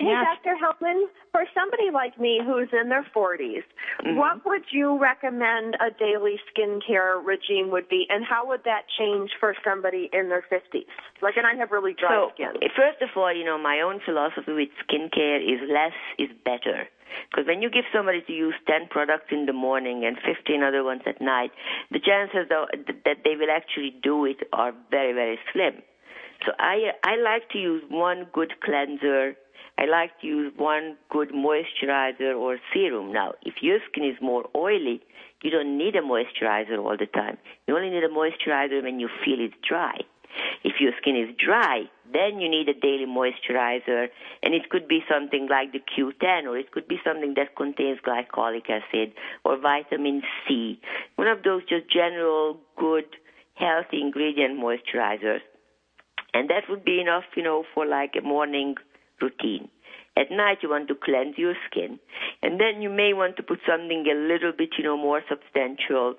Hey, Yes. Dr. Hellman, for somebody like me who's in their 40s, Mm-hmm. what would you recommend a daily skincare regime would be, and how would that change for somebody in their 50s? Like, and I have really dry So, skin. first of all, you know, my own philosophy with skincare is less is better. Because when you give somebody to use 10 products in the morning and 15 other ones at night, the chances that they will actually do it are very, very slim. So I, I like to use one good cleanser. I like to use one good moisturizer or serum. Now, if your skin is more oily, you don't need a moisturizer all the time. You only need a moisturizer when you feel it's dry. If your skin is dry, then you need a daily moisturizer, and it could be something like the Q10, or it could be something that contains glycolic acid or vitamin C. One of those just general, good, healthy ingredient moisturizers. And that would be enough, you know, for like a morning routine. At night, you want to cleanse your skin, and then you may want to put something a little bit, you know, more substantial,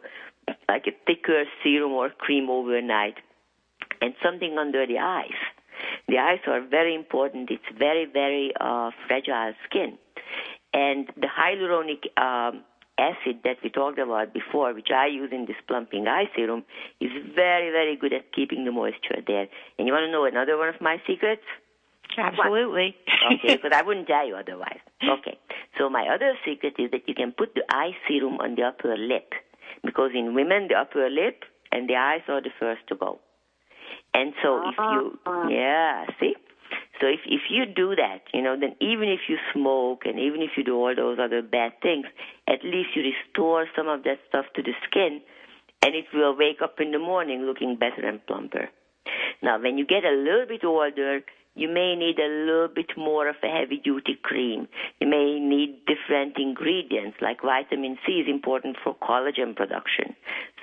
like a thicker serum or cream overnight, and something under the eyes. The eyes are very important. It's very, very uh, fragile skin, and the hyaluronic um, acid that we talked about before, which I use in this plumping eye serum, is very, very good at keeping the moisture there. And you want to know another one of my secrets? Absolutely. Okay, because I wouldn't tell you otherwise. Okay. So my other secret is that you can put the eye serum on the upper lip, because in women the upper lip and the eyes are the first to go. And so if ah. you, yeah, see. So if if you do that, you know, then even if you smoke and even if you do all those other bad things, at least you restore some of that stuff to the skin, and it will wake up in the morning looking better and plumper. Now, when you get a little bit older, you may need a little bit more of a heavy duty cream. You may need different ingredients, like vitamin C is important for collagen production.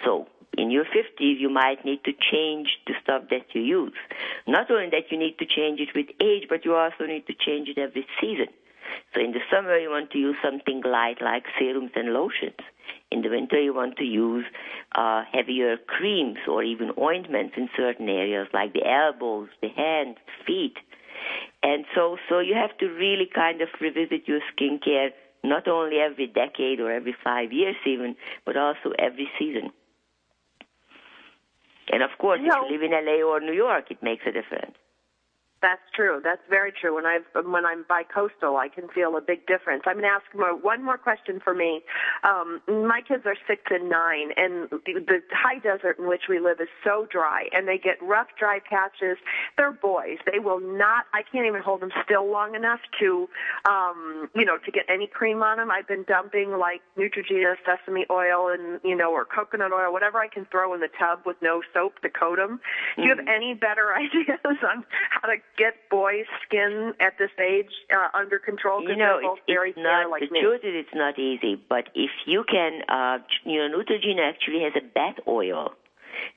So, in your 50s, you might need to change the stuff that you use. Not only that you need to change it with age, but you also need to change it every season. So in the summer, you want to use something light like serums and lotions. In the winter, you want to use uh, heavier creams or even ointments in certain areas like the elbows, the hands, feet. And so, so you have to really kind of revisit your skincare not only every decade or every five years even, but also every season. And of course, No. if you live in LA or New York, it makes a difference. That's true. That's very true. When I when I'm bi-coastal, I can feel a big difference. I'm going to ask more, one more question for me. Um, my kids are six and nine, and the, the high desert in which we live is so dry, and they get rough, dry patches. They're boys. They will not. I can't even hold them still long enough to, um, you know, to get any cream on them. I've been dumping like Neutrogena sesame oil and you know, or coconut oil, whatever I can throw in the tub with no soap to coat them. Do you have any better ideas on how to get boys' skin at this age uh, under control? You Because know, it's, very it's not, like the me. truth is it's not easy, but if you can, uh, you know, Neutrogena actually has a bath oil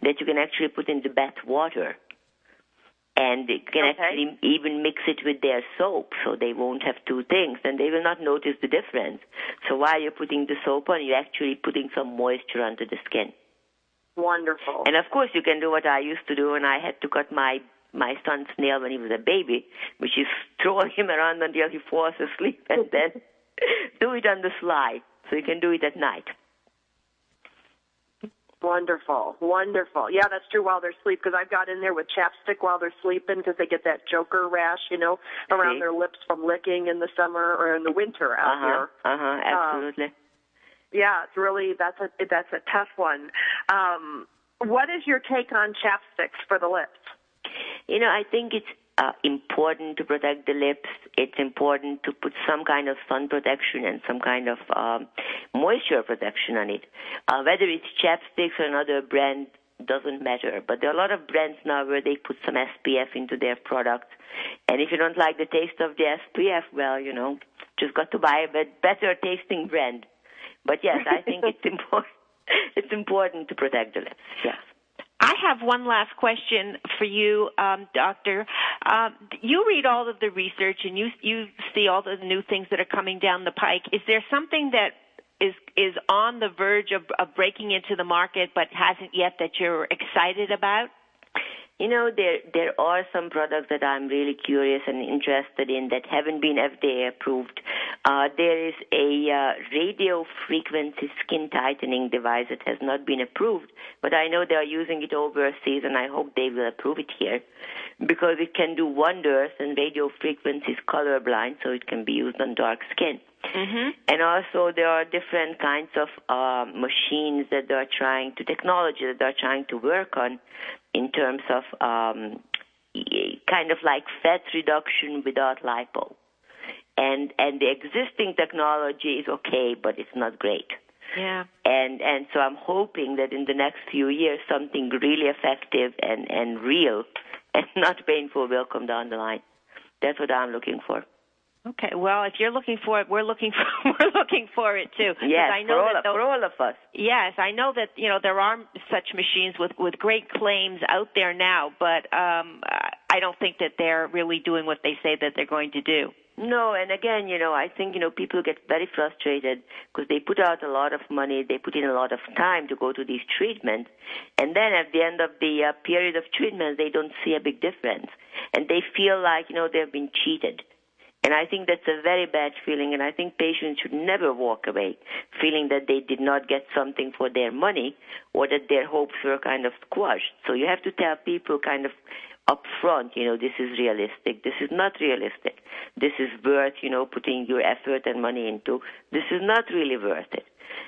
that you can actually put in the bath water. And you can Okay. actually even mix it with their soap so they won't have two things and they will not notice the difference. So while you're putting the soap on, you're actually putting some moisture onto the skin. Wonderful. And of course, you can do what I used to do when I had to cut my my son's nail when he was a baby, which is throw him around until he falls asleep, and then do it on the sly. So you can do it at night. Wonderful, wonderful. Yeah, that's true. While they're asleep, because I've got in there with chapstick while they're sleeping, because they get that Joker rash, you know, around See? their lips from licking in the summer or in the winter out Uh huh. here. Uh huh. Absolutely. Yeah, it's really that's a that's a tough one. Um, what is your take on chapsticks for the lips? You know, I think it's uh, important to protect the lips. It's important to put some kind of sun protection and some kind of um, moisture protection on it. Uh, whether it's chapsticks or another brand doesn't matter. But there are a lot of brands now where they put some SPF into their products. And if you don't like the taste of the SPF, well, you know, just got to buy a better tasting brand. But yes, I think it's important. It's important to protect the lips. Yes. I have one last question for you, um, Doctor. Um, you read all of the research and you you see all the new things that are coming down the pike. Is there something that is is on the verge of, of breaking into the market but hasn't yet that you're excited about? You know, there there are some products that I'm really curious and interested in that haven't been FDA approved. Uh, there is a uh, radio frequency skin tightening device that has not been approved, but I know they are using it overseas, and I hope they will approve it here because it can do wonders. And radio frequency is colorblind, so it can be used on dark skin. Mm-hmm. And also, there are different kinds of uh, machines that they're trying to, technology that they're trying to work on in terms of um, kind of like fat reduction without lipo. And, and the existing technology is okay, but it's not great. Yeah. And, and so I'm hoping that in the next few years, something really effective and, and real and not painful will come down the line. That's what I'm looking for. Okay. Well, if you're looking for it, we're looking for we're looking for it too. Yes, I for know all, that of, tho- for all of us. Yes, I know that you know there are such machines with with great claims out there now, but um I don't think that they're really doing what they say that they're going to do. No, and again, you know, I think, you know, people get very frustrated because they put out a lot of money, they put in a lot of time to go to these treatments, and then at the end of the uh, period of treatment, they don't see a big difference. And they feel like, you know, they've been cheated. And I think that's a very bad feeling, and I think patients should never walk away feeling that they did not get something for their money or that their hopes were kind of squashed. So you have to tell people kind of up front, you know, this is realistic, this is not realistic, this is worth, you know, putting your effort and money into, this is not really worth it.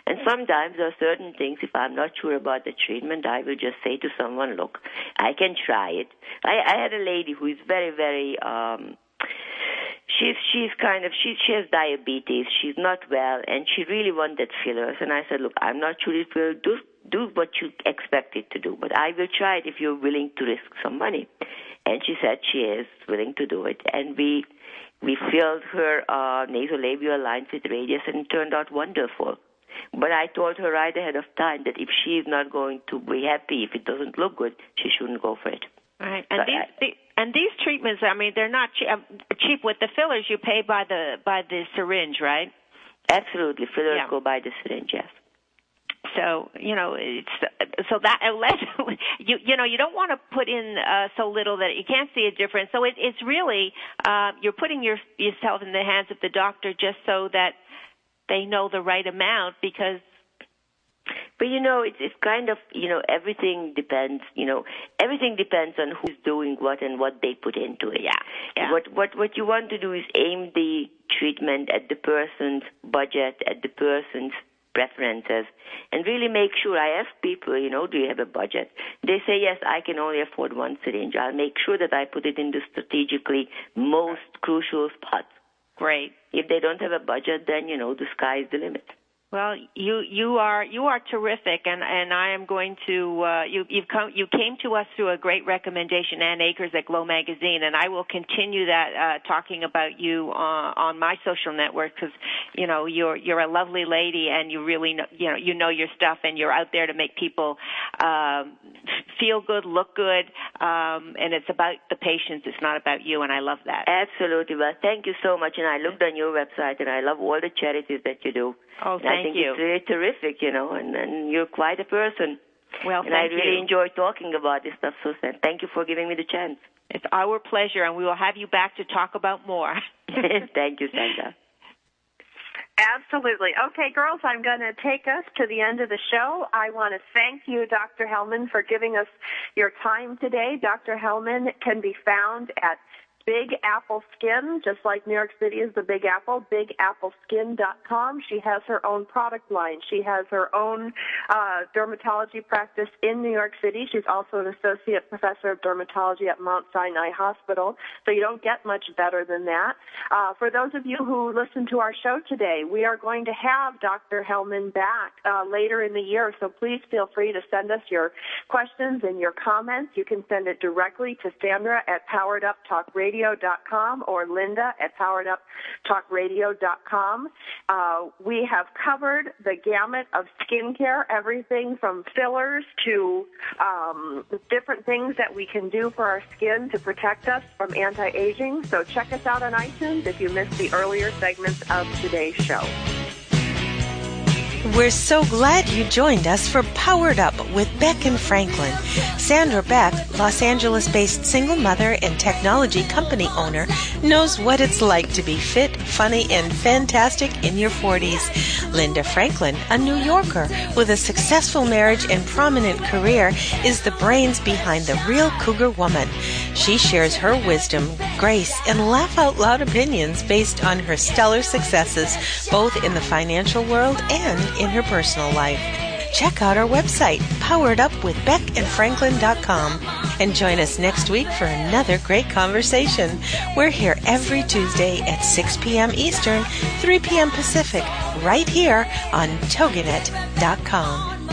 And sometimes there are certain things, if I'm not sure about the treatment, I will just say to someone, look, I can try it. I, I had a lady who is very, very, um, she's she's kind of she she has diabetes she's not well and she really wanted fillers and i said look i'm not sure if it will do do what you expect it to do but i will try it if you're willing to risk some money and she said she is willing to do it and we we filled her uh nasolabial lines with Radiesse and it turned out wonderful but I told her right ahead of time that if she is not going to be happy, if it doesn't look good, she shouldn't go for it. Right. And So these and these treatments, I mean, they're not cheap. cheap with the fillers. You pay by the by the syringe, right? Absolutely. Fillers Yeah. go by the syringe, yes. So you know, it's so that unless you you know you don't want to put in uh, so little that you can't see a difference. So it, it's really uh, you're putting your, yourself in the hands of the doctor just so that they know the right amount because But you know, it's it's kind of you know everything depends. You know, everything depends on who's doing what and what they put into it. Yeah, yeah. What what what you want to do is aim the treatment at the person's budget, at the person's preferences, and really make sure. I ask people, you know, do you have a budget? They say yes, I can only afford one syringe. I'll make sure that I put it in the strategically most crucial spots. great. If they don't have a budget, then you know the sky's the limit. Well, you you are you are terrific, and and I am going to uh, you you've come you came to us through a great recommendation, Ann Akers at Glow Magazine, and I will continue that uh, talking about you uh, on my social network because you know you're you're a lovely lady and you really know you know you know your stuff and you're out there to make people um, feel good, look good, um, and it's about the patients. It's not about you, and I love that. Absolutely. Well, thank you so much. And I looked on your website, and I love all the charities that you do. Oh, and I think you. it's really terrific, you know, and, and you're quite a person. Well, and I really you. enjoy talking about this stuff, Susan. Thank you for giving me the chance. It's our pleasure, and we will have you back to talk about more. thank you, Sandra. Absolutely. Okay, girls, I'm going to take us to the end of the show. I want to thank you, Dr. Hellman, for giving us your time today. Dr. Hellman can be found at Big Apple Skin, just like New York City is the Big Apple, bigappleskin.com. She has her own product line. She has her own uh, dermatology practice in New York City. She's also an associate professor of dermatology at Mount Sinai Hospital, so you don't get much better than that. Uh, for those of you who listen to our show today, we are going to have Dr. Hellman back uh, later in the year, so please feel free to send us your questions and your comments. You can send it directly to Sandra at powereduptalkradio.com or Linda at powereduptalkradio.com. Uh, we have covered the gamut of skincare, everything from fillers to um, different things that we can do for our skin to protect us from anti-aging. So check us out on iTunes if you missed the earlier segments of today's show. We're so glad you joined us for Powered Up with Beck and Franklin. Sandra Beck, Los Angeles based single mother and technology company owner, knows what it's like to be fit, funny, and fantastic in your 40s. Linda Franklin, a New Yorker with a successful marriage and prominent career, is the brains behind the real Cougar Woman. She shares her wisdom, grace, and laugh out loud opinions based on her stellar successes, both in the financial world and in her personal life. Check out our website, poweredupwithbeckandfranklin.com, and join us next week for another great conversation. We're here every Tuesday at 6 p.m. Eastern, 3 p.m. Pacific, right here on toginet.com.